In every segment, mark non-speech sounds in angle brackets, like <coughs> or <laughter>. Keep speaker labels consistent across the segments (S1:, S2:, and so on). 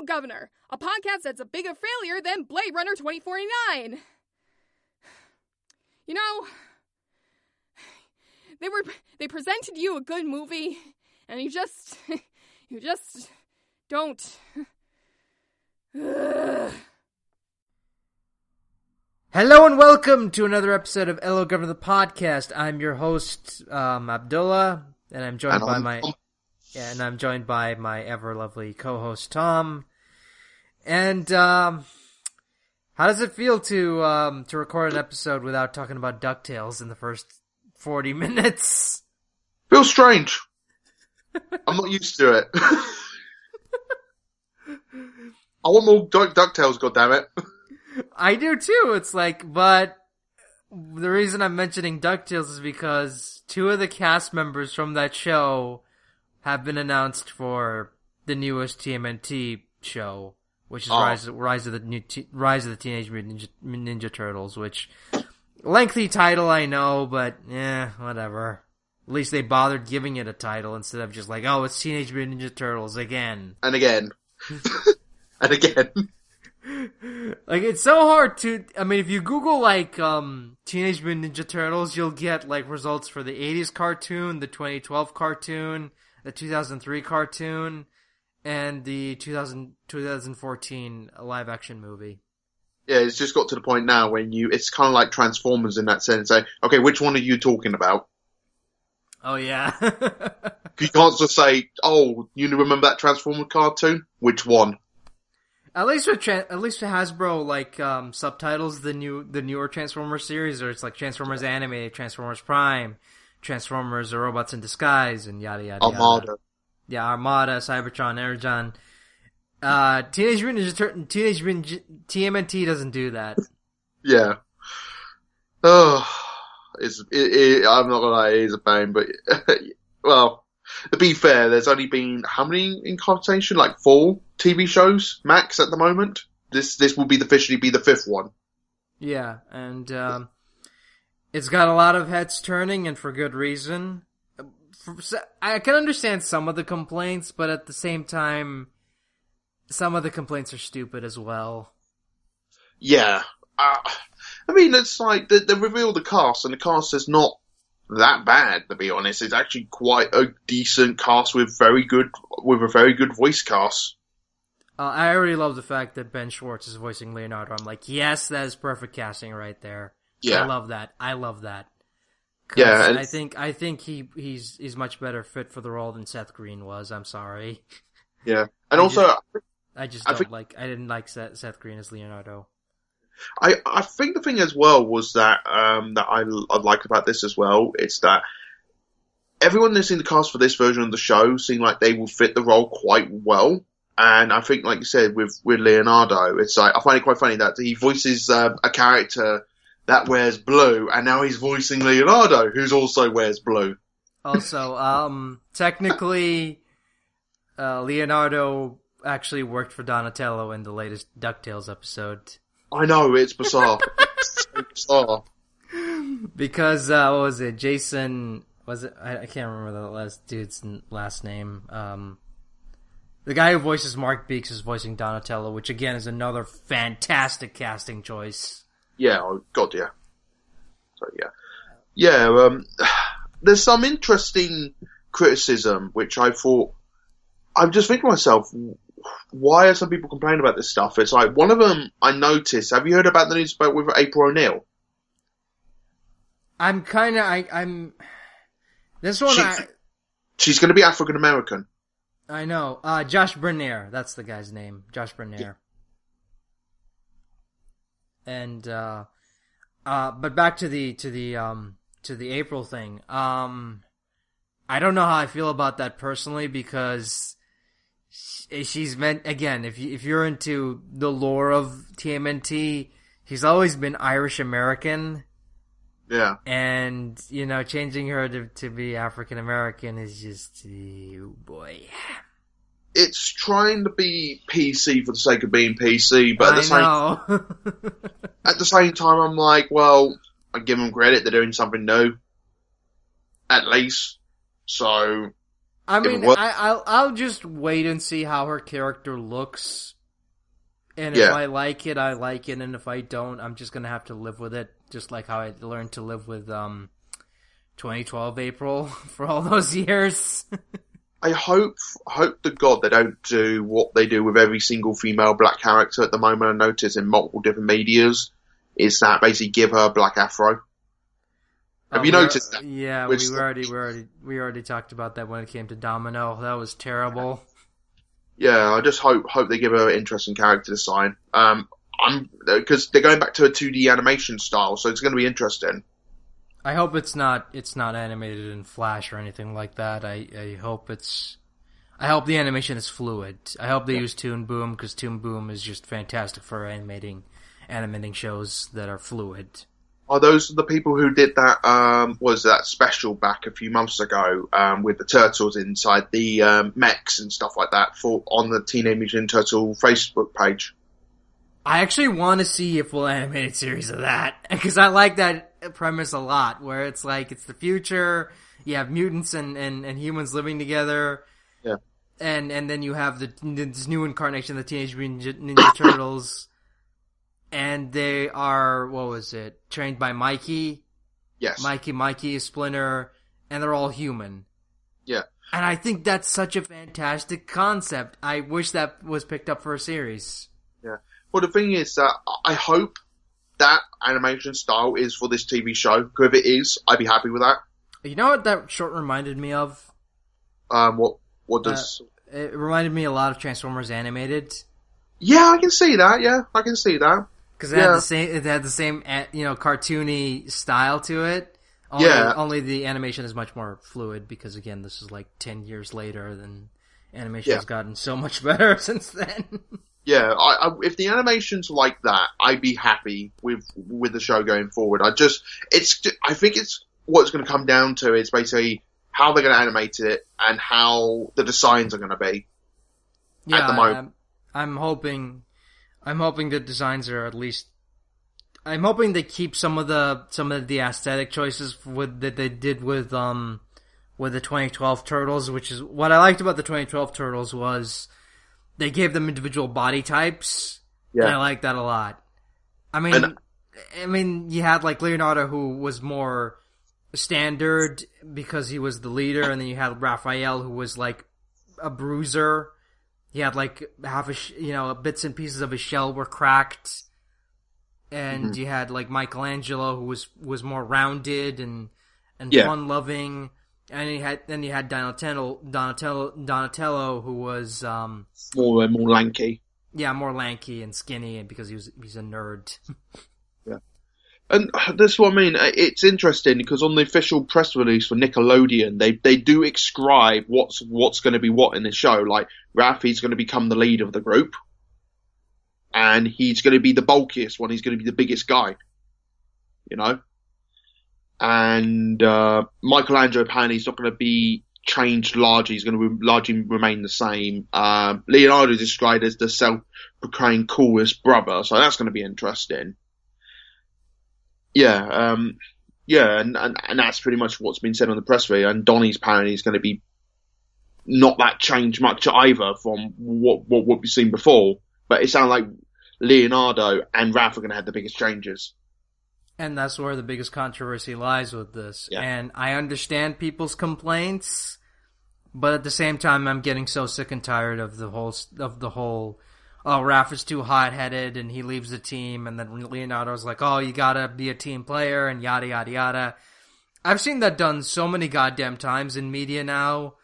S1: Hello Governor, a podcast that's a bigger failure than Blade Runner 2049. You know, they were they presented you a good movie and you just <laughs> you just don't Ugh. <sighs>
S2: Hello and welcome to another episode of Hello Governor the podcast. I'm your host, um, Abdullah, and I'm joined by my yeah, and I'm joined by my ever lovely co-host Tom. And um, how does it feel to um to record an episode without talking about Ducktales in the first forty <laughs> minutes?
S3: Feels strange. I'm not used to it. <laughs> I want more Duck Ducktales, goddammit.
S2: I do too. It's like, but the reason I'm mentioning DuckTales is because two of the cast members from that show have been announced for the newest TMNT show, which is
S3: Oh.
S2: Rise, Rise of the New T- Rise of the Teenage Mutant Ninja, Ninja Turtles. Which lengthy title, I know, but yeah, whatever. At least they bothered giving it a title instead of just like, oh, it's Teenage Mutant Ninja Turtles again.
S3: And again. <laughs> and again.
S2: Like it's so hard to. I mean, if you Google like um Teenage Mutant Ninja Turtles, you'll get like results for the '80s cartoon, the 2012 cartoon, the 2003 cartoon, and the 2000 2014 live action movie.
S3: Yeah, it's just got to the point now when you, it's kind of like Transformers in that sense. Say, okay, which one are you talking about?
S2: Oh yeah, <laughs>
S3: You can't just say, oh, you remember that Transformer cartoon? Which one?
S2: at least with Tran at least with Hasbro like um subtitles the new the newer Transformers series, or it's like Transformers Animated, Transformers Prime, Transformers: The Robots in Disguise, and yada yada yada. Yeah, Armada, Cybertron, Energon. Uh, Teenage Mutant Ninja Tur- Teenage Mutant TMNT doesn't do that.
S3: Yeah. Oh, it's, it, it, I'm not gonna lie, it is a pain, but, <laughs> well, to be fair, there's only been, how many incarnation? Like four TV shows, max, at the moment? This, this will be the, officially be the fifth one.
S2: Yeah, and um, it's got a lot of heads turning, and for good reason. I can understand some of the complaints, but at the same time, some of the complaints are stupid as well.
S3: Yeah. Uh, I mean, it's like, they, they revealed the cast, and the cast is not that bad, to be honest. It's actually quite a decent cast with very good, with a very good voice cast.
S2: Uh, I already love the fact that Ben Schwartz is voicing Leonardo. I'm like, yes, that is perfect casting right there.
S3: Yeah.
S2: I love that. I love that.
S3: Yeah, and-
S2: I think I think he he's he's much better fit for the role than Seth Green was. I'm sorry,
S3: Yeah. And
S2: I
S3: also,
S2: I just don't
S3: think-
S2: like. I didn't like Seth, Seth Green as Leonardo.
S3: I, I think the thing as well was that um, that I, I liked about this as well. It's that everyone that's in the cast for this version of the show seemed like they will fit the role quite well. And I think, like you said, with with Leonardo, it's like I find it quite funny that he voices um, a character that wears blue, and now he's voicing Leonardo, who's also wears blue.
S2: Also, um, technically, uh, Leonardo actually worked for Donatello in the latest Ducktales episode
S3: I know it's bizarre, it's <laughs> so bizarre.
S2: because uh, what was it? Jason was it? I, I can't remember the last dude's last name. Um, the guy who voices Mark Beaks is voicing Donatello, which again is another fantastic casting choice.
S3: Yeah, oh, God, yeah. So yeah, yeah. Um, <sighs> there's some interesting criticism which I thought. I'm just thinking to myself, why are some people complaining about this stuff? It's like one of them I noticed. Have you heard about the news about with April O'Neil?
S2: I'm kind of I, I'm. This one
S3: She-
S2: I
S3: She's going to be African American.
S2: I know. Uh, Josh Brener, that's the guy's name. Josh Brener. And uh, uh, but back to the to the um to the April thing. Um, I don't know how I feel about that personally because she's meant again. If you if you're into the lore of TMNT, he's always been Irish American.
S3: Yeah,
S2: And you know, changing her to to be African American is just, oh boy.
S3: It's trying to be PC for the sake of being PC, but at the same <laughs> at the same time, I'm like, well, I give them credit; they're doing something new, at least. So
S2: I mean, I, I'll I'll just wait and see how her character looks, and if
S3: Yeah.
S2: I like it, I like it, and if I don't, I'm just gonna have to live with it, just like how I learned to live with um, 2012 April <laughs> for all those years. <laughs>
S3: I hope, hope to God they don't do what they do with every single female black character at the moment. I notice in multiple different medias is that basically give her a black afro. Have
S2: Uh,
S3: you noticed that?
S2: Yeah,
S3: Which-
S2: we already we already we already talked about that when it came to Domino. That was terrible.
S3: Yeah, I just hope hope they give her an interesting character design. Um, I'm because they're going back to a 2D animation style, so it's going to be interesting.
S2: I hope it's not it's not animated in Flash or anything like that. I I hope it's I hope the animation is fluid. I hope they use Toon Boom because Toon Boom is just fantastic for animating animating shows that are fluid.
S3: Are those the people who did that? Um, was that special back a few months ago um, with the turtles inside the um, mechs and stuff like that for on the Teenage Mutant Turtle Facebook page?
S2: I actually want to see <laughs> a full animated series of that because I like that premise a lot. Where it's like it's the future, you have mutants and, and, and humans living together,
S3: Yeah.
S2: and and then you have the this new incarnation of the Teenage Mutant Ninja, Ninja <coughs> Turtles, and they are what was it trained by Mikey,
S3: Yes.
S2: Mikey, Mikey, Splinter, and they're all human.
S3: Yeah.
S2: And I think that's such a fantastic concept. I wish that was picked up for a series. Yeah.
S3: Well, the thing is that I hope that animation style is for this TV show. if it is, I'd be happy with that.
S2: You know what that short reminded me of?
S3: Um, what what does?
S2: It reminded me a lot of Transformers animated
S3: yeah, I can see that. Yeah, I can see that.
S2: because it had the same it had the same uh, you know cartoony style to it. Only,
S3: Yeah.
S2: Only the animation is much more fluid because again, this is like ten years later, and animation
S3: Yeah.
S2: has gotten so much <laughs> better since then.
S3: Yeah, I, I, if the animation's like that, I'd be happy with with the show going forward. I just, it's, I think it's what it's going to come down to is basically how they're going to animate it and how the designs are going to be.
S2: yeah,
S3: the moment.
S2: I'm, I'm hoping, I'm hoping the designs are at least. I'm hoping they keep some of the some of the aesthetic choices with that they did with um with the 2012 turtles, which is what I liked about the 2012 turtles was they gave them individual body types. And I like that a lot. I mean,
S3: And-
S2: I mean, you had like Leonardo who was more standard because he was the leader, and then you had Raphael who was like a bruiser. He had like half a, sh- you know, bits and pieces of his shell were cracked, and
S3: Mm-hmm.
S2: you had like Michelangelo who was was more rounded and and
S3: Yeah.
S2: fun loving, and he had then you had Donatello Donatello Donatello who was um
S3: more more lanky.
S2: yeah more lanky and skinny, and because he was he's a nerd. <laughs>
S3: Yeah, and that's what I mean. Uh, It's interesting because on the official press release for Nickelodeon, they they do describe what's what's going to be what in the show. Like Ralphie's going to become the leader of the group, and he's going to be the bulkiest one. He's going to be the biggest guy, you know. And uh, Michelangelo is not going to be changed largely. He's going to re- largely remain the same. Um, Leonardo is described as the self-proclaimed coolest brother, so that's going to be interesting. Yeah, um, yeah, and, and and that's pretty much what's been said on the press release. And Donnie's apparently is going to be not that changed much either from what what, what we've seen before. But it sounds like Leonardo and Ralph are going to have the biggest changes.
S2: And that's where the biggest controversy lies with this.
S3: Yeah.
S2: And I understand people's complaints, but at the same time, I'm getting so sick and tired of the whole of the whole. Oh, Raph is too hot headed, and he leaves the team, and then Leonardo's like, "Oh, you gotta be a team player," and yada yada yada. I've seen that done so many goddamn times in media now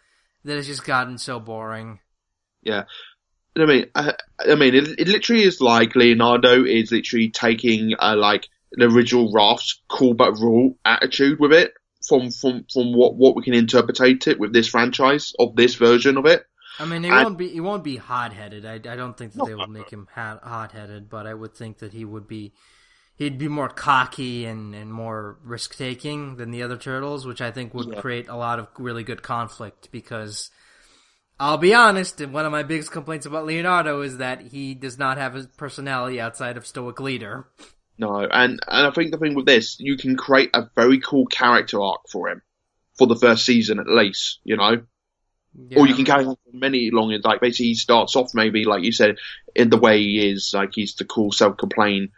S2: that it's just gotten so boring.
S3: Yeah. I mean, I, I mean, it, it literally is like Leonardo is literally taking uh, like the original Raph's cool but raw attitude with it from from from what what we can interpretate it with this franchise of this version of it.
S2: I mean, he
S3: I-
S2: won't be he won't be hot headed. I, I don't think that they will make him hot headed, but I would think that he would be he'd be more cocky and, and more risk taking than the other turtles, which I think would
S3: Yeah.
S2: create a lot of really good conflict because I'll be honest, and one of my biggest complaints about Leonardo is that he does not have a personality outside of stoic leader.
S3: No, and and I think the thing with this, you can create a very cool character arc for him for the first season at least. You know,
S2: Yeah.
S3: Or you can carry on for many long. Like basically, he starts off maybe like you said in the way he is, like he's the cool, self-complain,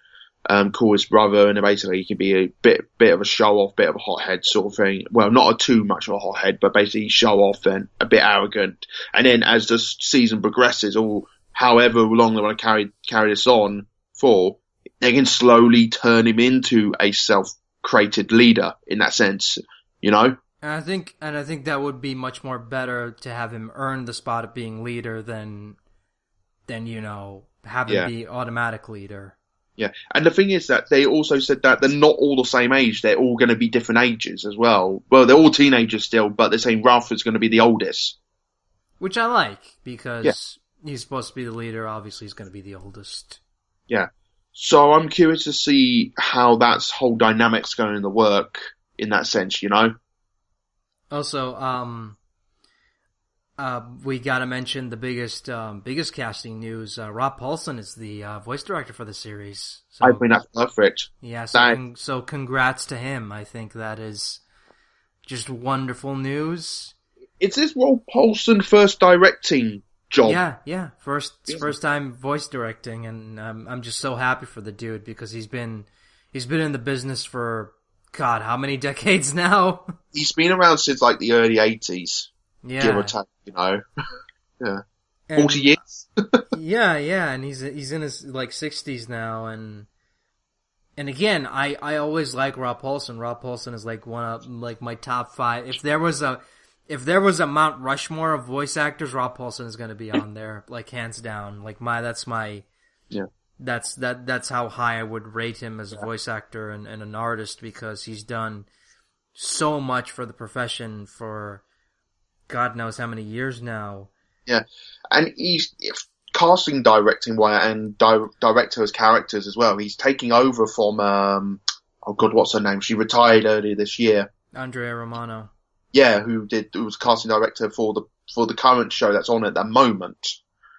S3: um, coolest brother, and basically he can be a bit, bit of a show-off, bit of a hothead sort of thing. Well, not a too much of a hothead, but basically show off and a bit arrogant. And then as the season progresses, or however long they want to carry carry this on for, they can slowly turn him into a self-created leader in that sense. You know.
S2: And I think, and I think that would be much more better to have him earn the spot of being leader than, than you know, have him
S3: Yeah.
S2: be automatic leader.
S3: Yeah, and the thing is that they also said that they're not all the same age. They're all going to be different ages as well. Well, they're all teenagers still, but they're saying Ralph is going to be the oldest.
S2: Which I like because
S3: Yeah.
S2: he's supposed to be the leader. Obviously, he's going to be the oldest.
S3: Yeah. So I'm curious to see how that whole dynamic's going to work in that sense, you know?
S2: Also, um, uh, we got to mention the biggest, um, biggest casting news. Uh, Rob Paulsen is the uh, voice director for the series. So,
S3: I think that's perfect.
S2: yeah, so,
S3: that-
S2: con- so congrats to him. I think that is just wonderful news.
S3: Is this Rob Paulsen first directing job?
S2: Yeah, yeah. First,
S3: Yeah.
S2: first time voice directing, and um, I'm just so happy for the dude because he's been, he's been in the business for God, how many <laughs> decades now?
S3: He's been around since like the early 80s,
S2: yeah,
S3: give or take, you know? <laughs>
S2: And-
S3: 40 years? <laughs>
S2: yeah, yeah, and he's he's in his like sixties now, and and again, I I always like Rob Paulsen. Rob Paulsen is like one of like my top five. If there was a if there was a Mount Rushmore of voice actors, Rob Paulsen is going to be on there, like hands down. Like my that's my
S3: Yeah.
S2: That's that. That's how high I would rate him as a voice actor and, and an artist because he's done so much for the profession for God knows how many years now.
S3: Yeah, and he's casting directing wise and di- director as characters as well. He's taking over from um oh god, what's her name? She retired earlier this year.
S2: Andrea Romano.
S3: Yeah, who did who was casting director for the for the current show that's on at the moment.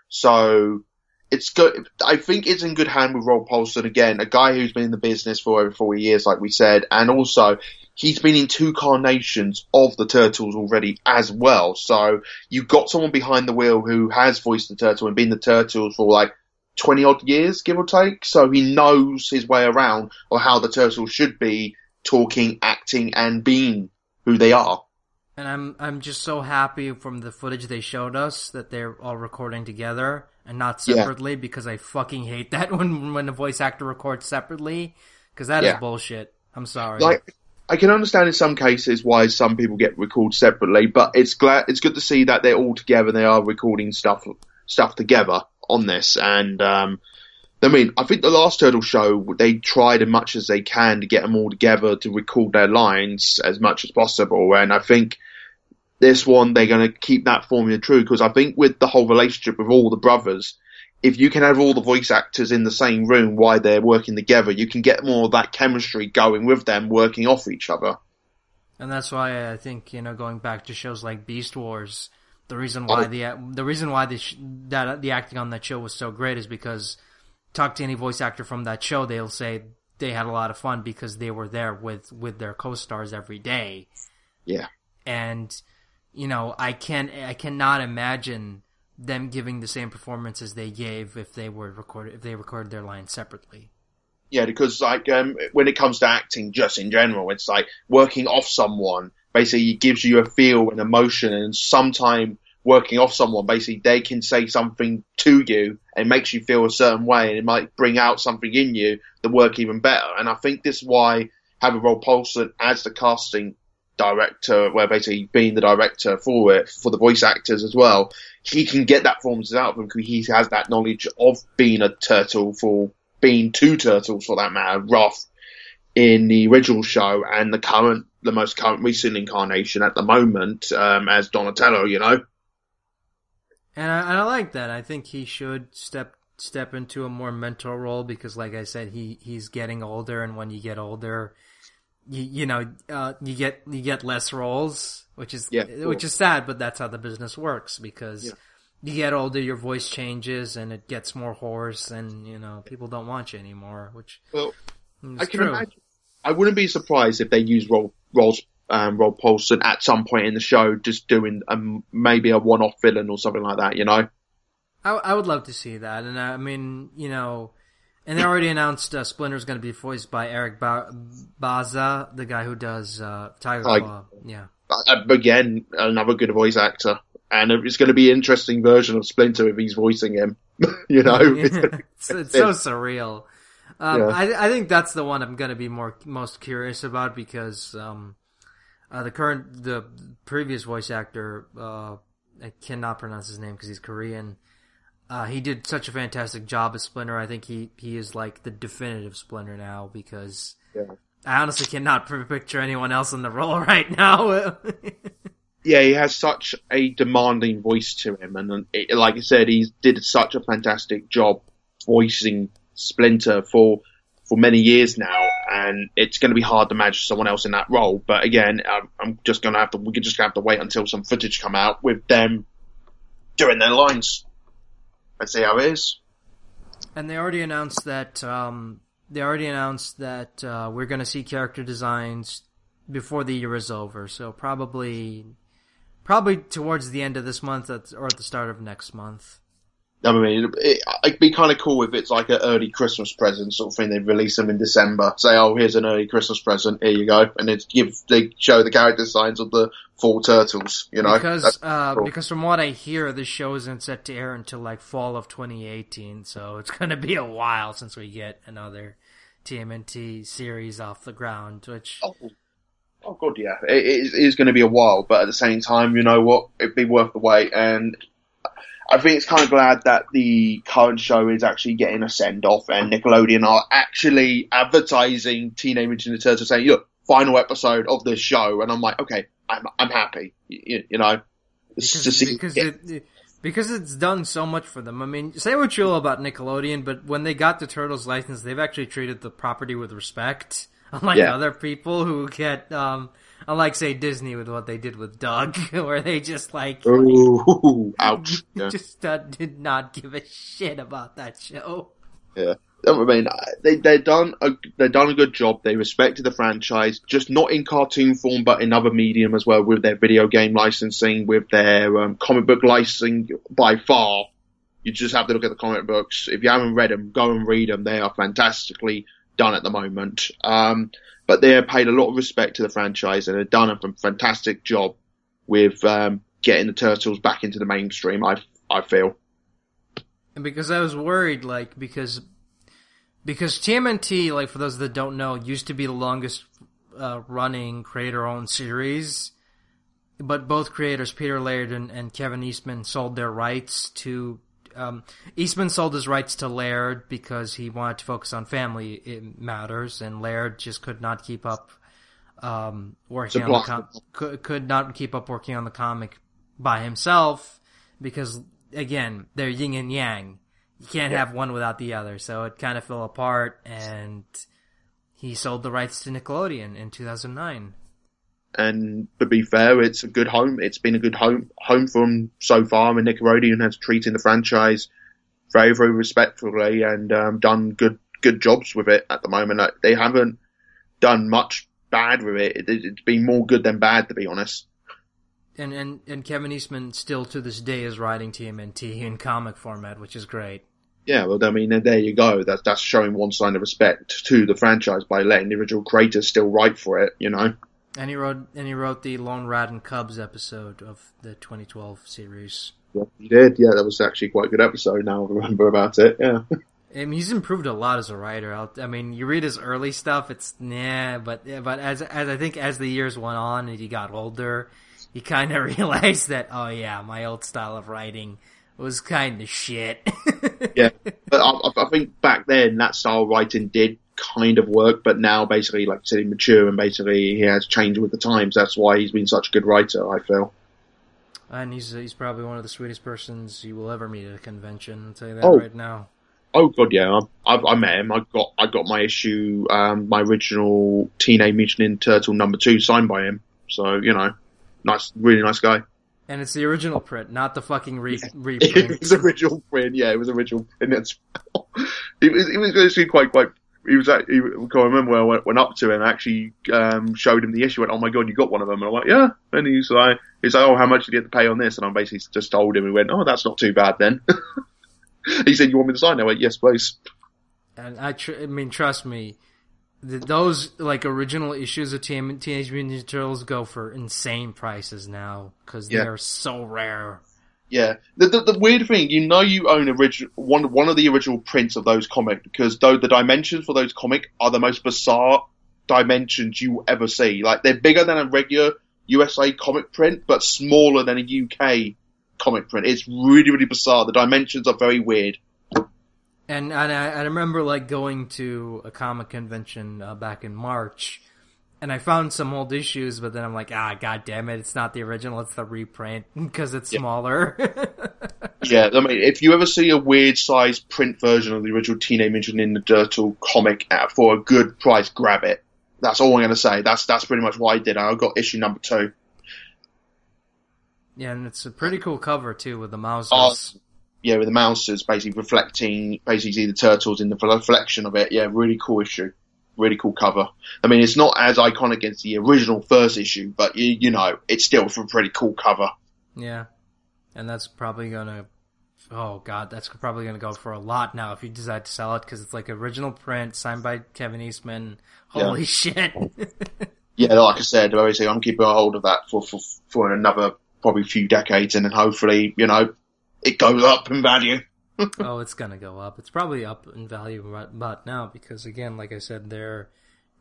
S3: So it's good. I think it's in good hand with Rob Paulsen again, a guy who's been in the business for over forty years, like we said, and also he's been in two carnations of the Turtles already as well. So you've got someone behind the wheel who has voiced the Turtle and been the Turtles for like twenty odd years, give or take. So he knows his way around or how the Turtles should be talking, acting, and being who they are.
S2: And I'm I'm just so happy from the footage they showed us that they're all recording together and not
S3: Yeah.
S2: separately because I fucking hate <laughs> that when when a voice actor records separately because that is
S3: Yeah.
S2: bullshit. I'm sorry.
S3: like I can understand in some cases why some people get recorded separately, but it's glad it's good to see that they're all together. They are recording stuff stuff together on this, and um, I mean, I think the last Turtle show they tried as much as they can to get them all together to record their lines as much as possible, and I think this one they're going to keep that formula true because I think with the whole relationship with all the brothers, if you can have all the voice actors in the same room while they're working together, you can get more of that chemistry going with them working off each other.
S2: and that's why I think you know going back to shows like Beast Wars, the reason oh. why
S3: Oh.
S2: the the reason why the sh- that the acting on that show was so great is because talk to any voice actor from that show, they'll say they had a lot of fun because they were there with with their co-stars every day.
S3: Yeah.
S2: and you know I can I cannot imagine them giving the same performances they gave if they were recorded if they recorded their lines separately.
S3: Yeah, because like um, when it comes to acting, just in general, it's like working off someone basically gives you a feel and emotion, and sometime working off someone basically they can say something to you and makes you feel a certain way, and it might bring out something in you that work even better. And I think this is why having Rob Paulsen as the casting director, where basically being the director for it for the voice actors as well, he can get that performances out of them because he has that knowledge of being a turtle for being two turtles for that matter, Raph in the original show and the current, the most current recent incarnation at the moment um, as Donatello. You know,
S2: And I, and I like that. I think he should step step into a more mentor role because, like I said, he he's getting older, and when you get older, you you know uh, you get you get less roles, which is
S3: Yeah,
S2: which is sad, but that's how the business works because.
S3: Yeah.
S2: You get older, your voice changes, and it gets more hoarse, and you know people don't want you anymore. Which
S3: well,
S2: is
S3: I can
S2: true.
S3: imagine. I wouldn't be surprised if they use Rob, Rob's um, Rob Paulsen at some point in the show, just doing um, maybe a one-off villain or something like that. You know.
S2: I, I would love to see that, and I mean, you know, and they already announced uh, Splinter's going to be voiced by Eric ba- Bauza, the guy who does uh, Tiger Claw. Yeah,
S3: Uh, again, another good voice actor, and it's going to be an interesting version of Splinter if he's voicing him. <laughs> you know, It's <laughs>
S2: it's, it's so surreal. Um,
S3: Yeah.
S2: I, I think that's the one I'm going to be more most curious about because um, uh, the current the previous voice actor uh, I cannot pronounce his name because he's Korean. Uh, he did such a fantastic job as Splinter. I think he, he is like the definitive Splinter now because
S3: Yeah.
S2: I honestly cannot <laughs> picture anyone else in the role <laughs> right now. <laughs>
S3: yeah, he has such a demanding voice to him, and it, like I said, he did such a fantastic job voicing Splinter for for many years now, and it's going to be hard to imagine someone else in that role. But again, I'm, I'm just going to have to we just have to wait until some footage come out with them doing their lines and see how.
S2: And they already announced that um, they already announced that uh, we're going to see character designs before the year is over. So probably, probably towards the end of this month or at the start of next month.
S3: I mean, it, it'd be kind of cool if it's like an early Christmas present sort of thing. They release them in December. Say, oh, here's an early Christmas present. Here you go, and it's give they show the character designs of the four turtles. You know,
S2: because uh,
S3: cool.
S2: because from what I hear, the show isn't set to air until like fall of 2018. So it's <laughs> going to be a while since we get another TMNT series off the ground. Which
S3: Oh, oh god, yeah. It, it is going to be a while, but at the same time, you know what? It'd be worth the wait. And I think it's kind of glad that the current show is actually getting a send off, and Nickelodeon are actually advertising Teenage Mutant Ninja Turtles, saying, "Look, final episode of this show," and I'm like, okay, I'm I'm happy. You, you know,
S2: because, because it, it- because it's done so much for them. I mean, say what you will about Nickelodeon, but when they got the Turtles license, they've actually treated the property with respect, <laughs> unlike
S3: Yeah.
S2: other people who get, um, unlike say Disney with what they did with Doug, <laughs> where they just like
S3: Ooh, <laughs> ouch. Yeah.
S2: just uh, did not give a shit about that show.
S3: Yeah. I mean, they they done a they done a good job. They respected the franchise, just not in cartoon form, but in other medium as well, with their video game licensing, with their um, comic book licensing. By far, you just have to look at the comic books. If you haven't read them, go and read them. They are fantastically done at the moment. Um, but they have paid a lot of respect to the franchise and have done a fantastic job with um, getting the turtles back into the mainstream. I I feel.
S2: And because I was worried, like because because TMNT, like for those that don't know, used to be the longest uh, running creator-owned series, but both creators, Peter Laird and, and Kevin Eastman, sold their rights to. Um, Eastman sold his rights to Laird because he wanted to focus on family it matters, and Laird just could not keep up um, working on the com- could, could not keep up working on the comic by himself because again they're yin and yang. You can't have one without the other, so it kind of fell apart, and he sold the rights to Nickelodeon in 2009.
S3: And to be fair, it's a good home. It's been a good home home for him so far. And Nickelodeon has treated the franchise very, very respectfully and um, done good good jobs with it at the moment. Like, they haven't done much bad with it. it. It's been more good than bad, to be honest.
S2: And, and and Kevin Eastman still to this day is writing TMNT in comic format, which is great.
S3: Yeah, well, I mean, there you go. That's that's showing one sign of respect to the franchise by letting the original creators still write for it. You know.
S2: And he wrote and he wrote the Lone Rat and Cubs episode of the 2012 series.
S3: Yeah, he did. Yeah, that was actually quite a good episode. Now I remember about it. Yeah. <laughs>
S2: I mean, he's improved a lot as a writer. I'll, I mean, you read his early stuff, it's nah, but but as as I think as the years went on and he got older, he kind of realized that oh yeah, my old style of writing was kind of shit. <laughs>
S3: yeah, but I, I- I think back then that style of writing did kind of work, but now basically, like I said, he's mature and basically he has changed with the times. That's why he's been such a good writer. I feel.
S2: and he's he's probably one of the sweetest persons you will ever meet at a convention. I'll tell you that
S3: Oh.
S2: right now.
S3: Oh god, yeah, I, I, I met him. I got I got my issue, um, my original Teenage Mutant Ninja Turtle number two signed by him. So you know, nice, really nice guy.
S2: And it's the original print, not the fucking re- <laughs>
S3: it
S2: reprint.
S3: was original print. Yeah, it was original print. It's, <laughs> it was it was actually quite quite he was at, he, I remember when I went, went up to him and actually um, showed him the issue. Went, oh my god, you got one of them? And I'm like, yeah. And he's like, he's like, oh, how much did you get to pay on this? And I basically just told him. He went, oh, that's not too bad then. <laughs> he said, you want me to sign? I went, yes, please.
S2: And I, tr- I mean, trust me, th- those like original issues of Teen- Teenage Mutant Ninja Turtles go for insane prices now because
S3: Yeah.
S2: they're so rare.
S3: Yeah, the, the the weird thing, you know, you own original one one of the original prints of those comic because though the dimensions for those comic are the most bizarre dimensions you ever see. Like they're bigger than a regular USA comic print, but smaller than a UK comic print. It's really really bizarre. The dimensions are very weird.
S2: And and I, I remember like going to a comic convention uh, back in March, and I found some old issues, but then I'm like, ah, god damn it, it's not the original, it's the reprint <laughs> because it's
S3: Yeah.
S2: smaller. <laughs>
S3: Yeah, I mean, if you ever see a weird sized print version of the original Teenage Mutant Ninja Turtle comic at, for a good price, grab it. That's all I'm going to say. That's that's pretty much what I did. I got issue number two.
S2: yeah, and it's a pretty cool cover too with the mouse.
S3: Oh, yeah, with the mouses basically reflecting, basically the turtles in the reflection of it. Yeah, really cool issue. Really cool cover. I mean, it's not as iconic as the original first issue, but you, you know, it's still a pretty cool cover.
S2: Yeah, and that's probably gonna. Oh god, that's probably gonna go for a lot now if you decide to sell it because it's like original print signed by Kevin Eastman. Holy shit! <laughs>
S3: Yeah, like I said, obviously I'm keeping a hold of that for, for, for another probably few decades and then hopefully, you know, it goes up in value.
S2: Oh, it's gonna go up. It's probably up in value right about now because again, like I said, they're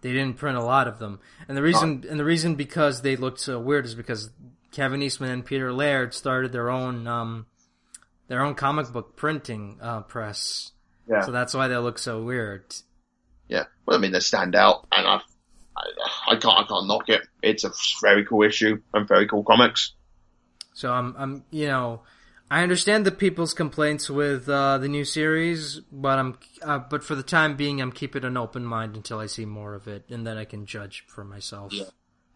S2: they didn't print a lot of them, and the reason and the reason because they looked so weird is because Kevin Eastman and Peter Laird started their own um their own comic book printing uh, press,
S3: Yeah.
S2: so that's why they look so weird.
S3: Yeah. Well, I mean, they stand out and I, I, I can't, I can't knock it. It's a very cool issue and very cool comics.
S2: So I'm, I'm, you know, I understand the people's complaints with uh, the new series, but I'm, uh, but for the time being, I'm keeping an open mind until I see more of it, and then I can judge for myself.
S3: Yeah.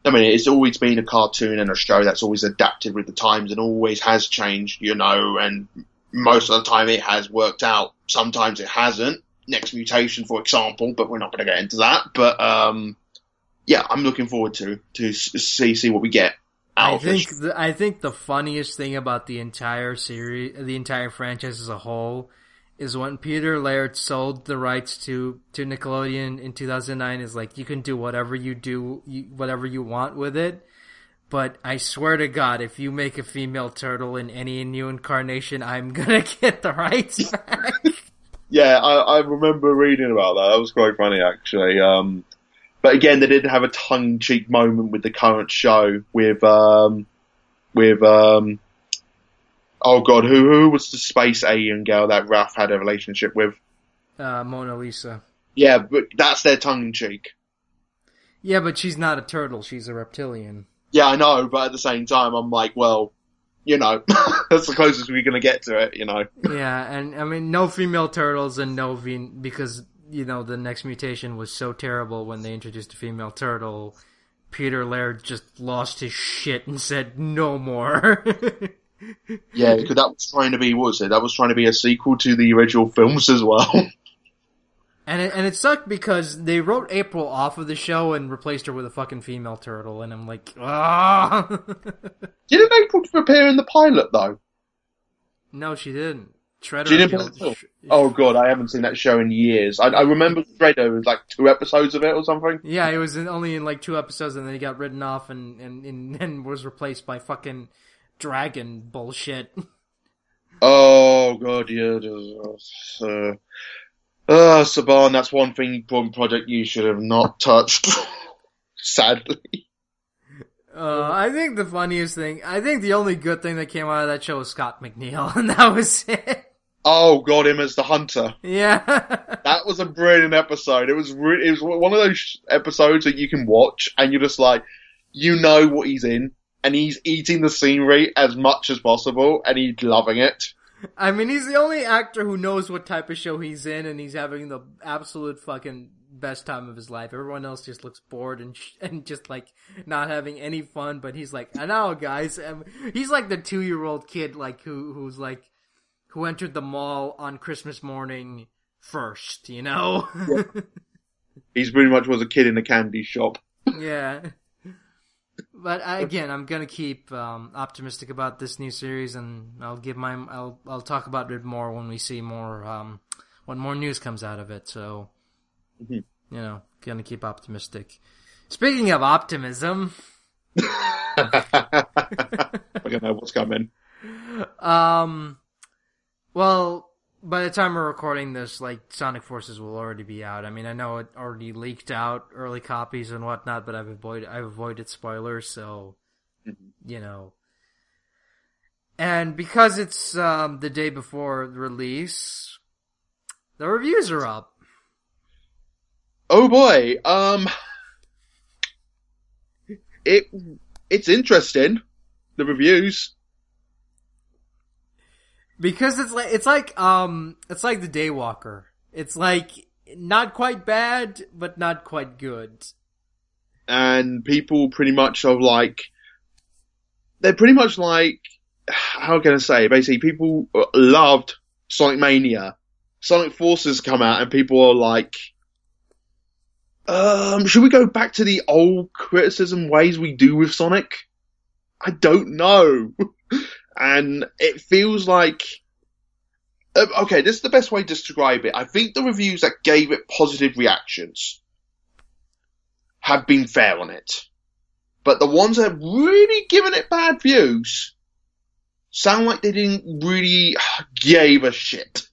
S3: I mean, it's always been a cartoon and a show that's always adapted with the times and always has changed, you know, and most of the time it has worked out. Sometimes it hasn't. Next Mutation, for example, but we're not going to get into that. But, um, yeah, I'm looking forward to, to see, see what we get
S2: I think the, I think the funniest thing about the entire series, the entire franchise as a whole, is when Peter Laird sold the rights to to Nickelodeon in 2009. Is like you can do whatever you do, you, whatever you want with it. But I swear to God, if you make a female turtle in any new incarnation, I'm <laughs> gonna get the rights back. <laughs>
S3: Yeah, I, I remember reading about that. That was quite funny, actually. Um, but again, they did have a tongue in cheek moment with the current show with, um, with, um, oh god, who, who was the space alien girl that Ralph had a relationship with?
S2: uh, Mona Lisa.
S3: Yeah, but that's their tongue-in-cheek.
S2: Yeah, but she's not a turtle. She's a reptilian.
S3: Yeah, I know, but at the same time, I'm like, well, you know, <laughs> that's the closest we're gonna get to it, you know.
S2: yeah, and I mean, no female turtles and no ve- because you know the next mutation was so terrible when they introduced a female turtle. Peter Laird just lost his shit and said no more. <laughs>
S3: Yeah, because that was trying to be, what was it? That was trying to be a sequel to the original films as well. <laughs>
S2: and it, and it sucked because they wrote April off of the show and replaced her with a fucking female turtle, and I'm like, ah. <laughs>
S3: Didn't April appear in the pilot though?
S2: no, she didn't. Shredder.
S3: She didn't play
S2: appealed- Sh-
S3: Oh god, I haven't seen that show in years. I, I remember Shredder was like two episodes of it or something.
S2: Yeah, it was in, only in like two episodes, and then he got written off and and, and, <laughs> and was replaced by fucking dragon bullshit. <laughs>
S3: Oh god, yeah. Uh, uh, Saban, that's one thing one project you should have not touched. <laughs> Sadly.
S2: Uh, I think the funniest thing, I think the only good thing that came out of that show was Scott McNeill, and that was it.
S3: Oh god, him as the hunter.
S2: Yeah. <laughs>
S3: That was a brilliant episode. It was re- it was one of those episodes that you can watch and you're just like, you know what he's in, and he's eating the scenery as much as possible, and he's loving it.
S2: I mean, he's the only actor who knows what type of show he's in, and he's having the absolute fucking best time of his life. Everyone else just looks bored and sh- and just like not having any fun. But he's like, I know, guys. Um, he's like the two year old kid, like who who's like who entered the mall on Christmas morning first. You know? <laughs>
S3: He's pretty much was a kid in a candy shop. <laughs>
S2: yeah. But I, again, I'm gonna keep um, optimistic about this new series, and I'll give my I'll I'll talk about it more when we see more um, when more news comes out of it. So,
S3: Mhm.
S2: you know, gonna keep optimistic. Speaking of optimism, <laughs>
S3: I don't know what's coming.
S2: um, well, by the time we're recording this, like Sonic Forces will already be out. I mean, I know it already leaked out early copies and whatnot, but I've avoided I've avoided spoilers, so you know. And because it's um, the day before release, the reviews are up.
S3: Oh boy, um, it it's interesting. The reviews.
S2: Because it's like it's like um it's like the Daywalker. It's like not quite bad, but not quite good.
S3: and people pretty much are like, they're pretty much like, how can I say? Basically, people loved Sonic Mania. Sonic Forces come out, and people are like, um, should we go back to the old criticism ways we do with Sonic? I don't know. <laughs> and it feels like, um, okay, this is the best way to describe it. I think the reviews that gave it positive reactions have been fair on it. But the ones that have really given it bad views sound like they didn't really gave a shit.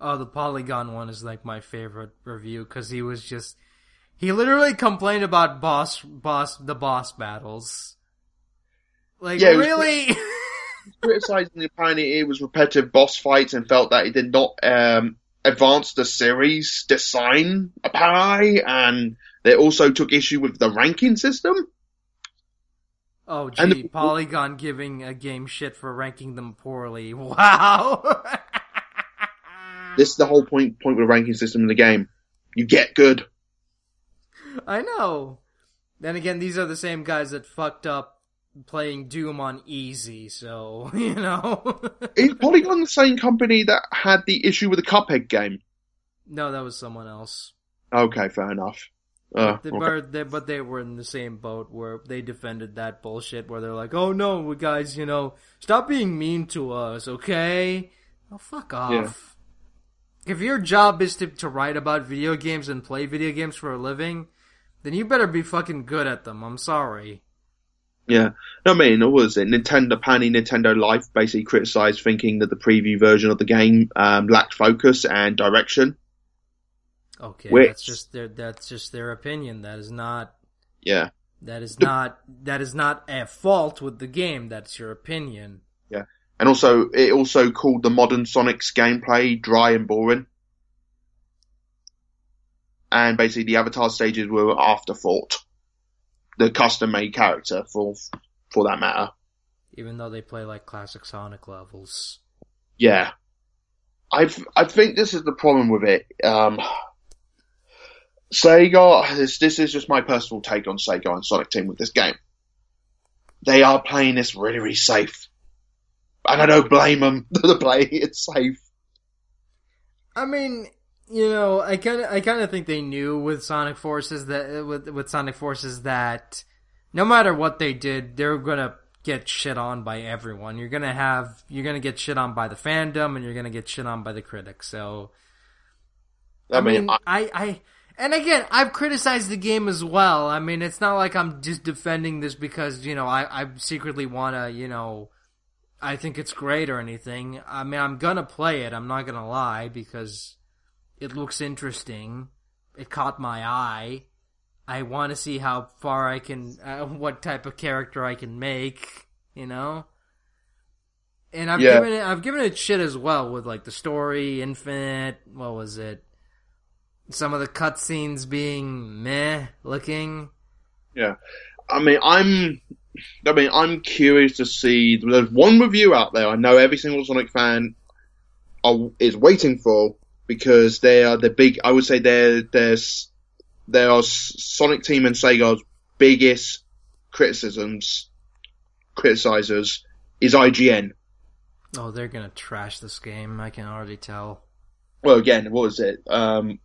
S2: Oh, the Polygon one is like my favorite review because he was just he literally complained about boss boss the boss battles. Like
S3: Yeah, it was-
S2: really? <laughs>
S3: Criticizing the it was repetitive boss fights and felt that it did not um, advance the series design apparently, and they also took issue with the ranking system.
S2: oh, gee,
S3: And the-
S2: Polygon giving a game shit for ranking them poorly. <laughs> Wow.
S3: This is the whole point point with the ranking system in the game. You get good.
S2: I know. Then again, these are the same guys that fucked up playing Doom on easy, so <laughs> you know.
S3: Is Polygon the same company that had the issue with the Cuphead game?
S2: no, that was someone else.
S3: Okay, fair enough. Uh,
S2: They
S3: okay.
S2: were, they, but they were in the same boat where they defended that bullshit where they're like, "Oh no, we guys, you know, stop being mean to us, okay?" Oh, fuck off.
S3: Yeah.
S2: If your job is to to write about video games and play video games for a living, then you better be fucking good at them. I'm sorry.
S3: Yeah. No, I mean, what was it? Nintendo, apparently Nintendo Life basically criticized thinking that the preview version of the game, um, lacked focus and direction.
S2: Okay,
S3: Which-
S2: that's just their that's just their opinion. That is not
S3: Yeah.
S2: that is
S3: The-
S2: not that is not a fault with the game. That's your opinion.
S3: Yeah, and also, it also called the modern Sonic's gameplay dry and boring. And basically the avatar stages were afterthought. The custom made character for, for that matter.
S2: Even though they play like classic Sonic levels.
S3: Yeah. I I think this is the problem with it. Um, Sega, this, this is just my personal take on Sega and Sonic Team with this game. They are playing this really, really safe. And I don't blame <laughs> them for playing it safe.
S2: I mean, you know, I kind of, I kind of think they knew with Sonic Forces that uh, with with Sonic Forces that no matter what they did, they're gonna get shit on by everyone. You're gonna have, you're gonna get shit on by the fandom, and you're gonna get shit on by the critics. So,
S3: I, mean, I,
S2: I, I, and again, I've criticized the game as well. I mean, it's not like I'm just defending this because you know I, I secretly want to, you know, I think it's great or anything. I mean, I'm gonna play it. I'm not gonna lie because it looks interesting. It caught my eye. I want to see how far I can, uh, <laughs> what type of character I can make. You know. And I've
S3: Yeah.
S2: given it, I've given it shit as well with like the story, Infinite. What was it? Some of the cutscenes being meh looking. Yeah.
S3: I mean, I'm, I mean, I'm curious to see. There's one review out there. I know every single Sonic fan are, is waiting for because they are the big. I would say they're they're they are Sonic Team and Sega's biggest criticisms, criticizers is IGN.
S2: Oh, they're gonna trash this game. I can already tell.
S3: Well, again, what was it? Um,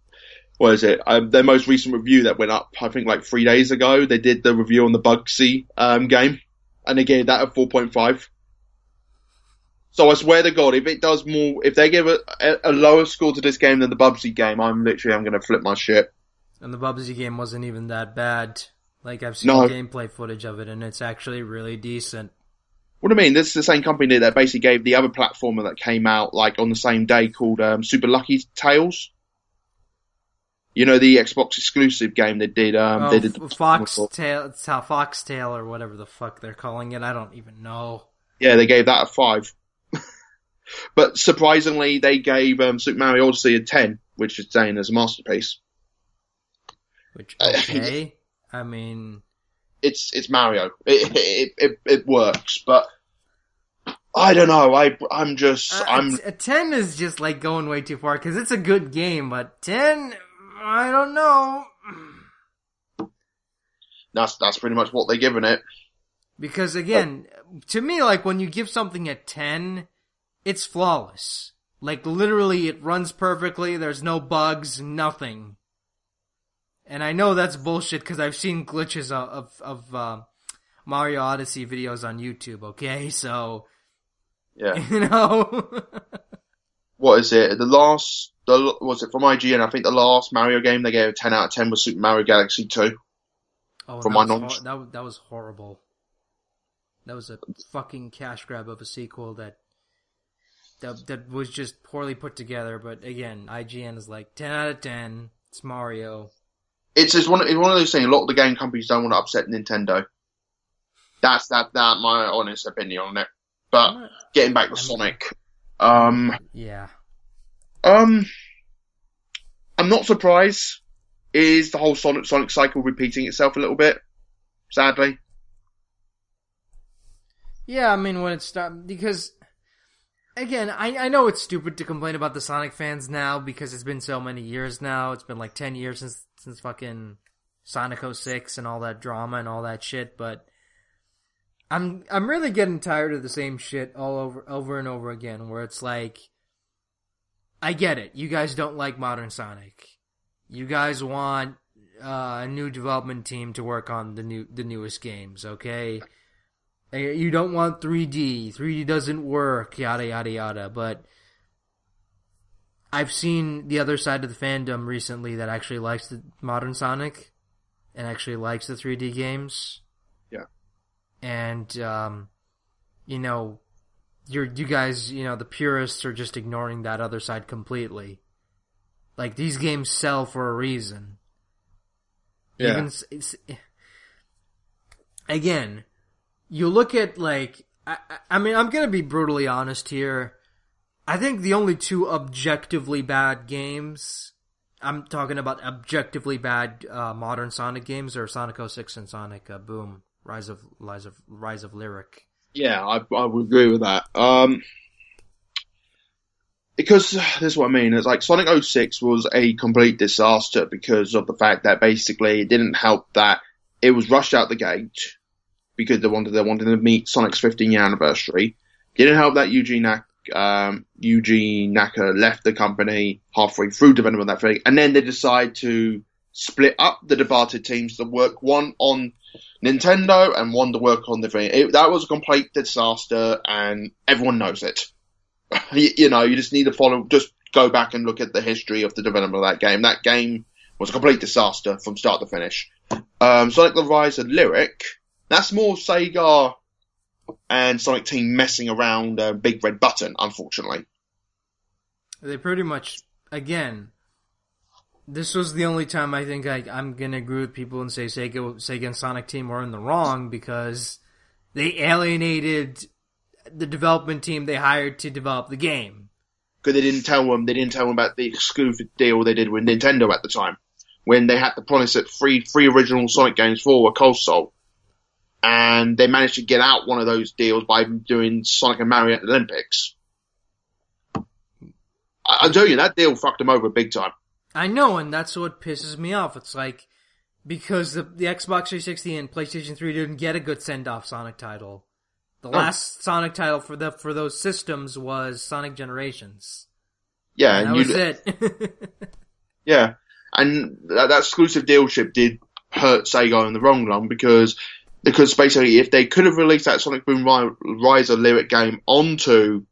S3: what is it? Um, their most recent review that went up, I think, like three days ago. They did the review on the Bubsy um, game, and they gave that a four point five. So I swear to God, if it does more, if they give a, a lower score to this game than the Bubsy game, I'm literally I'm going to flip my shit.
S2: And the Bubsy game wasn't even that bad. Like I've seen
S3: No.
S2: gameplay footage of it, and it's actually really decent.
S3: What do you mean? This is the same company that basically gave the other platformer that came out like on the same day called um, Super Lucky's Tale. You know the Xbox exclusive game they did. Um,
S2: oh,
S3: they did
S2: F- Foxtail, it's how Foxtail or whatever the fuck they're calling it. I don't even know.
S3: Yeah, they gave that a five. But surprisingly, they gave um, Super Mario Odyssey a ten, which is saying as a masterpiece.
S2: Which
S3: Uh, <laughs>
S2: okay, I mean,
S3: It's it's Mario. It it it, it works, but I don't know. I I'm just
S2: a-
S3: I'm
S2: a, ten is just like going way too far because it's a good game, but ten, I don't know.
S3: that's that's pretty much what they're giving it.
S2: Because again, to me, like when you give something a 10, it's flawless. Like literally it runs perfectly, there's no bugs, nothing. And I know that's bullshit because I've seen glitches of, of, of uh, Mario Odyssey videos on YouTube, okay? <laughs> So,
S3: Yeah. <laughs>
S2: you know. <laughs>
S3: what is it? The last, the was it from IGN? I think the last Mario game they gave a ten out of ten was Super Mario Galaxy Two.
S2: oh,
S3: From my knowledge.
S2: hor- that, that was horrible. That was a fucking cash grab of a sequel that that that was just poorly put together. But again, IGN is like ten out of ten. It's Mario.
S3: It's just one, it's one of those things. A lot of the game companies don't want to upset Nintendo. That's that that my honest opinion on it. But getting back to Sonic, um,
S2: Yeah,
S3: um, I'm not surprised. Is the whole Sonic Sonic cycle repeating itself a little bit? Sadly,
S2: yeah. I mean, when it's stopped because again, I I know it's stupid to complain about the Sonic fans now because it's been so many years now. It's been like ten years since since fucking Sonic 06 and all that drama and all that shit, but. I'm I'm really getting tired of the same shit all over over and over again where it's like I get it. You guys don't like modern Sonic. You guys want uh, a new development team to work on the new the newest games, okay? Uh, You don't want 3D. 3D doesn't work, yada yada yada, but I've seen the other side of the fandom recently that actually likes the modern Sonic and actually likes the 3D games
S3: yeah.
S2: and um, you know, you're you guys, you know, the purists are just ignoring that other side completely. Like these games sell for a reason.
S3: Yeah.
S2: Even it's, again, you look at like I, I- mean, I'm gonna be brutally honest here. I think the only two objectively bad games I'm talking about objectively bad uh, modern Sonic games are Sonic 06 and Sonic uh, Boom Rise of Rise of Rise of Lyric.
S3: Yeah, I, I would agree with that. Um, because <sighs> this is what I mean. It's like Sonic 06 was a complete disaster because of the fact that basically it didn't help that it was rushed out the gate because they wanted they wanted to meet Sonic's 15 year anniversary. Didn't help that Yuji Nak, um, Yuji Naka left the company halfway through development of that thing, and then they decide to split up the departed teams to work one on Nintendo and one to work on the thing. It, that was a complete disaster, and everyone knows it. <laughs> you, you know, you just need to follow, just go back and look at the history of the development of that game. That game was a complete disaster from start to finish. Um, Sonic the Rise of Lyric, that's more Sega and Sonic Team messing around uh, Big Red Button, unfortunately.
S2: They pretty much again. This was the only time I think I, I'm gonna agree with people and say Sega, Sega and Sonic Team were in the wrong because they alienated the development team they hired to develop the game.
S3: because they didn't tell them they didn't tell them about the exclusive deal they did with Nintendo at the time when they had to promise that three three original Sonic games for a console, and they managed to get out one of those deals by doing Sonic and Mario at the Olympics. I, telling you, that deal fucked them over big time.
S2: I know, and that's what pisses me off. It's like because the the Xbox 360 and PlayStation 3 didn't get a good send off Sonic title. The last Sonic title for the for those systems was Sonic Generations.
S3: Yeah,
S2: And
S3: and
S2: was it. <laughs>
S3: yeah, and that, that exclusive dealship did hurt Sega in the wrong run because because basically if they could have released that Sonic Boom Rise of Lyric game onto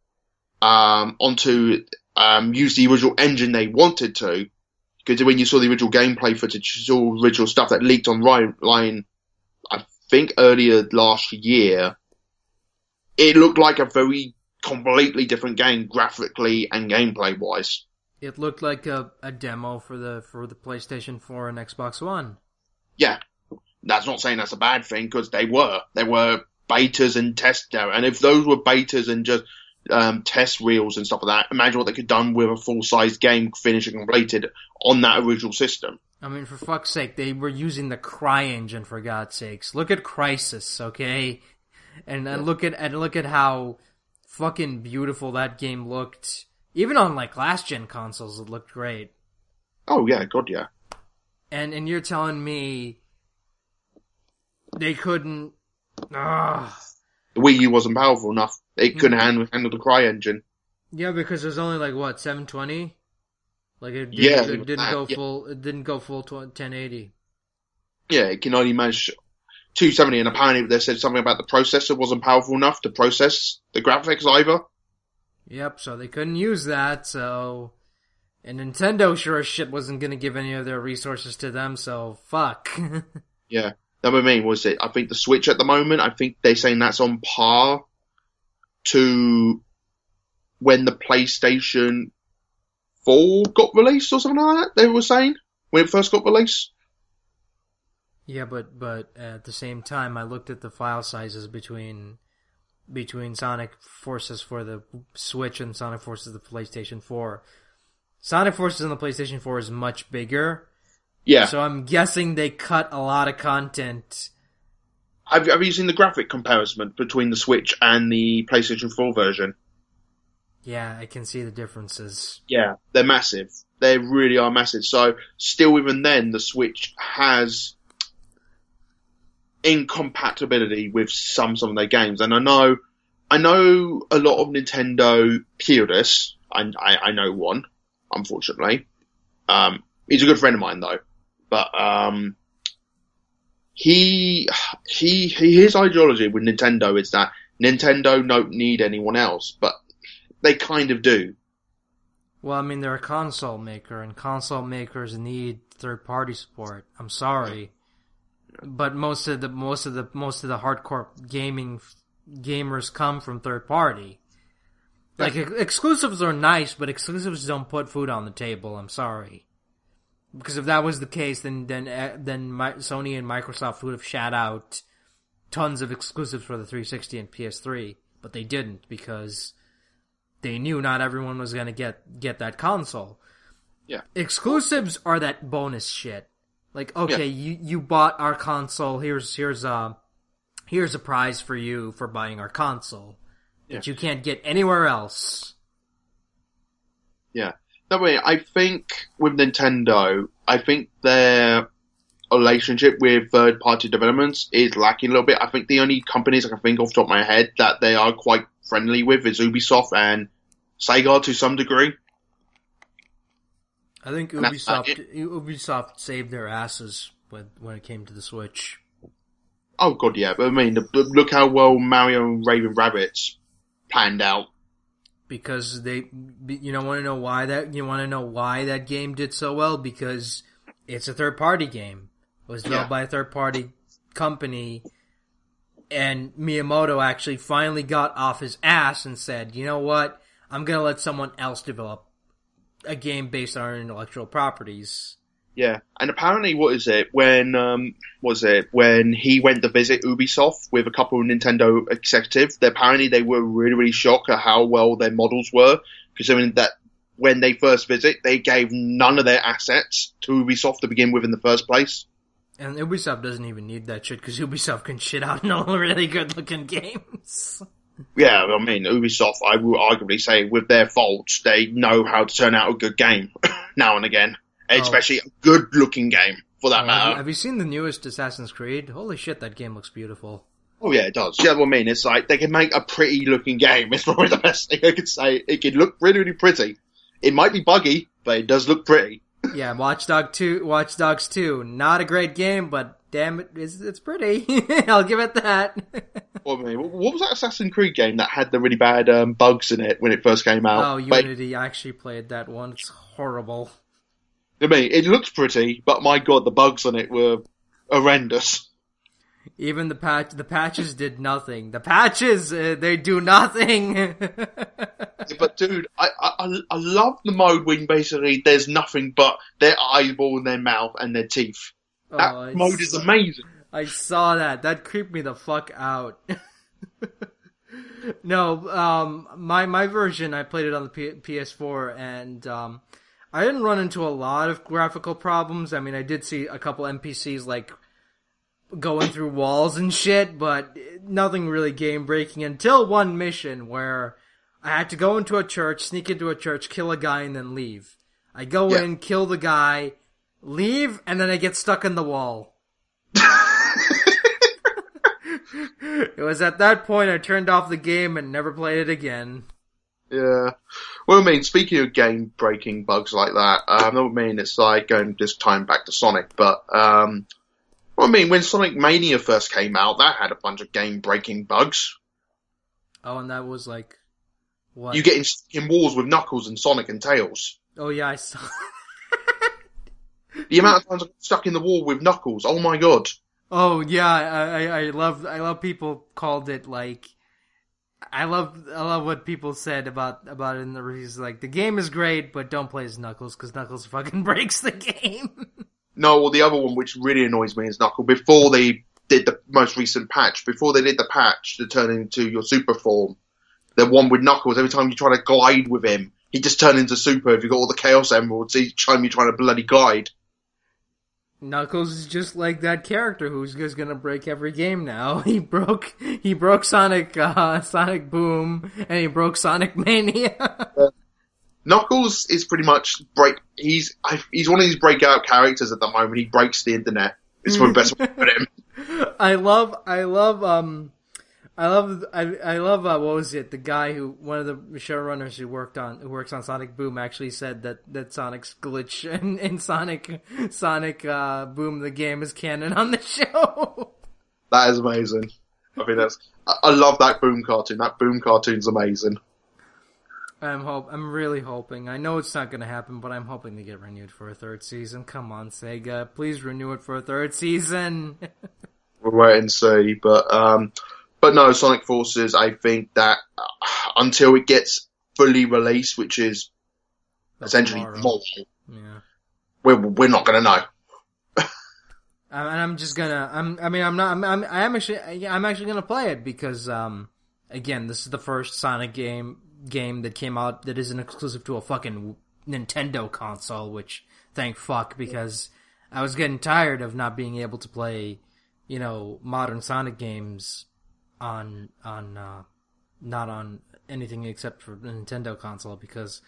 S3: um, onto um, use the original engine they wanted to, because when you saw the original gameplay footage, you saw original stuff that leaked on online, I think earlier last year. It looked like a very completely different game graphically and gameplay wise.
S2: It looked like a, a demo for the for the PlayStation 4 and Xbox One.
S3: Yeah, that's not saying that's a bad thing because they were they were betas and test and if those were betas and just um, test reels and stuff like that. Imagine what they could have done with a full size game finished and completed on that original system.
S2: I mean, for fuck's sake, they were using the CryEngine for God's sakes. Look at Crysis, okay? And, and look at and look at how fucking beautiful that game looked. Even on like last gen consoles, it looked great.
S3: Oh yeah, god yeah.
S2: And and you're telling me they couldn't? Ah.
S3: The Wii U wasn't powerful enough. It couldn't mm-hmm. handle, handle the CryEngine.
S2: Yeah, because it was only like what 720. Like it, did,
S3: yeah,
S2: it didn't go yeah. full. It didn't go full 1080.
S3: Yeah, it can only manage 270, and apparently they said something about the processor wasn't powerful enough to process the graphics either.
S2: Yep, so they couldn't use that. So, and Nintendo sure as shit wasn't going to give any of their resources to them. So fuck. <laughs>
S3: yeah, that I mean was it. I think the Switch at the moment. I think they're saying that's on par to when the PlayStation 4 got released or something like that, they were saying, when it first got released.
S2: Yeah, but but at the same time, I looked at the file sizes between between Sonic Forces for the Switch and Sonic Forces the PlayStation 4. Sonic Forces on the PlayStation 4 is much bigger.
S3: Yeah.
S2: So I'm guessing they cut a lot of content
S3: have, have you seen the graphic comparison between the Switch and the PlayStation 4 version?
S2: Yeah, I can see the differences.
S3: Yeah, they're massive. They really are massive. So, still even then, the Switch has incompatibility with some some of their games. And I know, I know a lot of Nintendo purists. I, I, I know one, unfortunately. Um, he's a good friend of mine though. But, um, he, he, his ideology with Nintendo is that Nintendo don't need anyone else, but they kind of do.
S2: Well, I mean, they're a console maker, and console makers need third party support. I'm sorry, but most of the most of the most of the hardcore gaming gamers come from third party. Like exclusives are nice, but exclusives don't put food on the table. I'm sorry. Because if that was the case, then then uh, then my, Sony and Microsoft would have shat out tons of exclusives for the 360 and PS3, but they didn't because they knew not everyone was going to get get that console.
S3: Yeah.
S2: Exclusives are that bonus shit. Like, okay, yeah. you you bought our console. Here's here's a here's a prize for you for buying our console yeah. that you can't get anywhere else.
S3: Yeah. No, way. I think with Nintendo, I think their relationship with third party developments is lacking a little bit. I think the only companies I can think off the top of my head that they are quite friendly with is Ubisoft and Sega to some degree.
S2: I think Ubisoft Ubisoft saved their asses when when it came to the Switch.
S3: Oh god, yeah. But I mean, look how well Mario and Raving Rabbids panned out
S2: because they you know want to know why that you want to know why that game did so well because it's a third party game. It was developed yeah. by a third party company and Miyamoto actually finally got off his ass and said, "You know what? I'm going to let someone else develop a game based on our intellectual properties."
S3: Yeah, and apparently, what is it? When um, was it when he went to visit Ubisoft with a couple of Nintendo executives? Apparently, they were really, really shocked at how well their models were, considering that when they first visit, they gave none of their assets to Ubisoft to begin with in the first place.
S2: And Ubisoft doesn't even need that shit because Ubisoft can shit out <laughs> no really good looking games.
S3: Yeah, I mean, Ubisoft, I will arguably say, with their faults, they know how to turn out a good game <laughs> now and again. Oh. especially a good looking game for that oh, matter.
S2: Have you seen the newest Assassin's Creed? Holy shit, that game looks beautiful.
S3: Oh yeah, it does. Yeah, what I mean, it's like they can make a pretty looking game. <laughs> It's probably the best thing I could say. It can look really, really pretty. It might be buggy, but it does look pretty. <laughs>
S2: yeah, Watch Dog Two, Watch Dogs Two, not a great game, but damn it, it's, it's pretty. <laughs> I'll give it that.
S3: What, I mean, what was that Assassin's Creed game that had the really bad um, bugs in it when it first came out?
S2: oh,
S3: But-
S2: Unity I actually played that one. It's horrible.
S3: I mean, it looks pretty, but my god, the bugs on it were horrendous.
S2: Even the patch, the patches did nothing. The patches, uh, they do nothing. <laughs>
S3: But dude, I, I I love the mode when basically there's nothing but their eyeball and their mouth and their teeth. That
S2: Oh, it's-
S3: mode is amazing.
S2: I saw that. That creeped me the fuck out. <laughs> no, um, my my version, I played it on the P- PS4, and um, I didn't run into a lot of graphical problems. I mean, I did see a couple NPCs like going through walls and shit, but nothing really game breaking until one mission where I had to go into a church, sneak into a church, kill a guy, and then leave. I go
S3: Yeah.
S2: in, kill the guy, leave, and then I get stuck in the wall. <laughs> It was at that point I turned off the game and never played it again.
S3: Yeah. Well, I mean, speaking of game breaking bugs like that, um, I mean, it's like going this time back to Sonic, but, um, well, I mean, when Sonic Mania first came out, that had a bunch of game breaking bugs.
S2: Oh, and that was like, what?
S3: You get in, in wars with Knuckles and Sonic and Tails.
S2: oh yeah, I saw. <laughs>
S3: The amount of times I got stuck in the wall with Knuckles, oh my god.
S2: Oh yeah, I, I I love I love people called it like. I love I love what people said about about it in the reviews. Like the game is great, but don't play as Knuckles because Knuckles <laughs> fucking breaks the game.
S3: No, well, the other one which really annoys me is Knuckle. Before they did the most recent patch, before they did the patch to turn into your super form, the one with Knuckles, every time you try to glide with him, he just turned into super. If you got all the Chaos Emeralds, each time you try to bloody glide.
S2: Knuckles is just like that character who's just gonna break every game now. <laughs> He broke he broke Sonic uh, Sonic Boom and he broke Sonic Mania. <laughs>
S3: Knuckles is pretty much break. He's I- he's one of these breakout characters at the moment. He breaks the internet. It's the best way to put him. <laughs>
S2: I love I love um I love I I love uh, what was it the guy who one of the showrunners who worked on who works on Sonic Boom actually said that that Sonic's glitch <laughs> in, in Sonic Sonic uh, Boom the game is canon on the <laughs> show.
S3: That is amazing. I think that's. I, I love that Boom cartoon. That Boom cartoon's amazing.
S2: I'm hope I'm really hoping. I know it's not going to happen, but I'm hoping to get renewed for a third season. Come on, Sega, please renew it for a third season. <laughs>
S3: We'll wait and see. But um, but no, Sonic Forces. I think that uh, until it gets fully released, which is essentially
S2: Tomorrow. Yeah.
S3: we're we're not going to know. <laughs>
S2: And I'm just gonna. I'm. I mean, I'm not. I'm. I'm, I'm actually. I'm actually gonna play it because, um, again, this is the first Sonic game game that came out that isn't exclusive to a fucking Nintendo console. Which, thank fuck, because I was getting tired of not being able to play, you know, modern Sonic games on on uh, not on anything except for the Nintendo console because.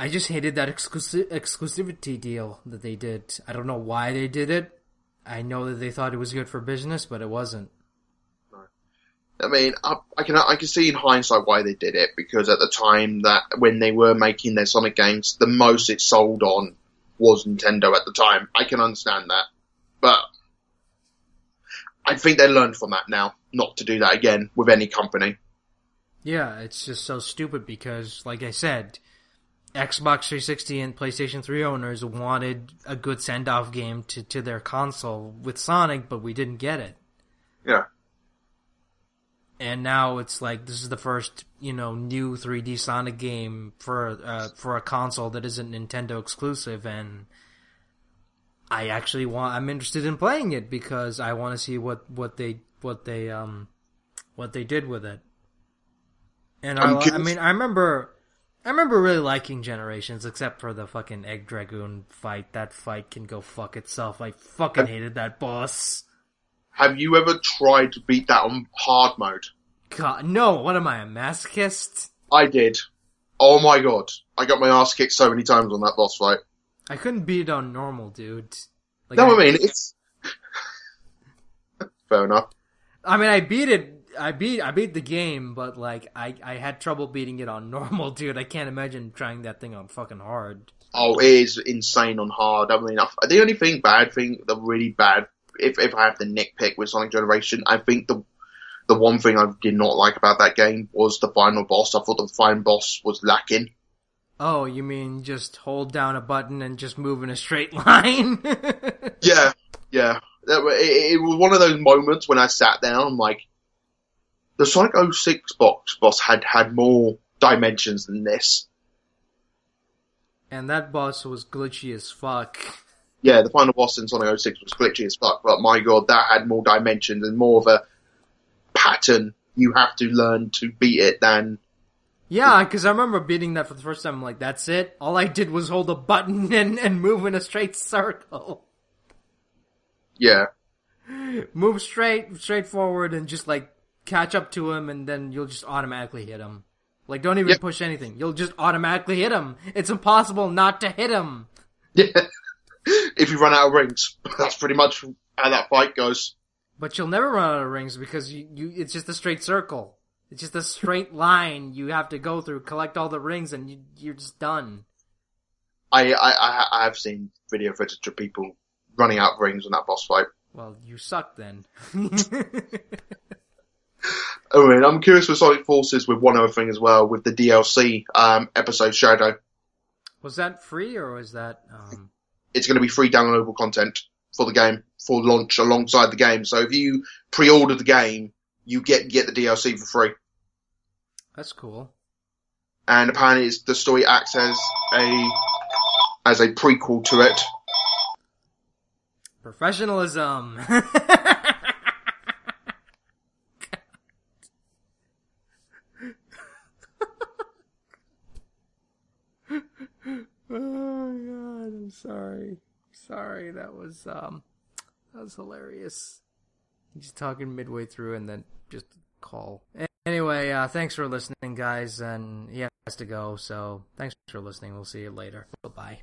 S2: I just hated that exclusi- exclusivity deal that they did. I don't know why they did it. I know that they thought it was good for business, but it wasn't.
S3: I mean, I, I can I can see in hindsight why they did it because at the time that when they were making their Sonic games, the most it sold on was Nintendo at the time. I can understand that, but I think they learned from that now not to do that again with any company.
S2: Yeah, it's just so stupid because, like I said, Xbox 360 and PlayStation 3 owners wanted a good send off game to, to their console with Sonic, but we didn't get it.
S3: Yeah.
S2: And now it's like this is the first, you know, new 3D Sonic game for uh, for a console that isn't Nintendo exclusive, and I actually want. I'm interested in playing it because I want to see what what they what they um what they did with it. And I, I mean, I remember, I remember really liking Generations, except for the fucking Egg Dragoon fight. That fight can go fuck itself. I fucking hated that boss.
S3: Have you ever tried to beat that on hard mode?
S2: God, no! What am I, a masochist?
S3: I did. Oh my god. I got my ass kicked so many times on that boss fight.
S2: I couldn't beat it on normal, dude. Like,
S3: No, I mean, it's... <laughs> Fair enough.
S2: I mean, I beat it. I beat. I beat the game, but like, I I had trouble beating it on <laughs> normal, dude. I can't imagine trying that thing on fucking hard.
S3: Oh, it is insane on hard. I mean, I- the only thing bad thing, the really bad, if if I have to nitpick with Sonic Generation, I think the the one thing I did not like about that game was the final boss. I thought the final boss was lacking.
S2: Oh, you mean just hold down a button and just move in a straight <laughs> line?
S3: Yeah, yeah. That It, it was one of those moments when I sat down. I'm like, the Sonic 06 box boss had had more dimensions than this.
S2: and that boss was glitchy as fuck.
S3: Yeah, the final boss in Sonic 06 was glitchy as fuck, but my god, that had more dimensions and more of a pattern you have to learn to beat it than
S2: Yeah, because I remember beating that for the first time. I'm like, that's it. All I did was hold a button <laughs> and, and move in a straight circle.
S3: yeah. <laughs>
S2: Move straight, straight forward, and just like catch up to him, and then you'll just automatically hit him. Like, don't even
S3: Yep.
S2: push anything. You'll just automatically hit him. It's impossible not to hit him.
S3: Yeah. <laughs> if you run out of rings, that's pretty much how that fight goes.
S2: But you'll never run out of rings because you, you it's just a straight circle. It's just a straight line you have to go through, collect all the rings, and you, you're just done.
S3: I, I, I, have seen video footage of people running out of rings in that boss fight.
S2: Well, you suck then. <laughs>
S3: I mean, I'm curious with Sonic Forces with one other thing as well, with the DLC um, episode Shadow.
S2: was that free or was that? Um...
S3: It's going to be free downloadable content for the game for launch alongside the game. So if you pre-order the game, you get get the DLC for free.
S2: That's cool.
S3: And apparently, it's, the story acts as a as a prequel to it.
S2: Professionalism. <laughs> oh god, I'm sorry. Sorry, that was um that was hilarious. He's talking midway through and then just call. Anyway, uh thanks for listening guys and he has to go, so thanks for listening. We'll see you later. Bye-bye.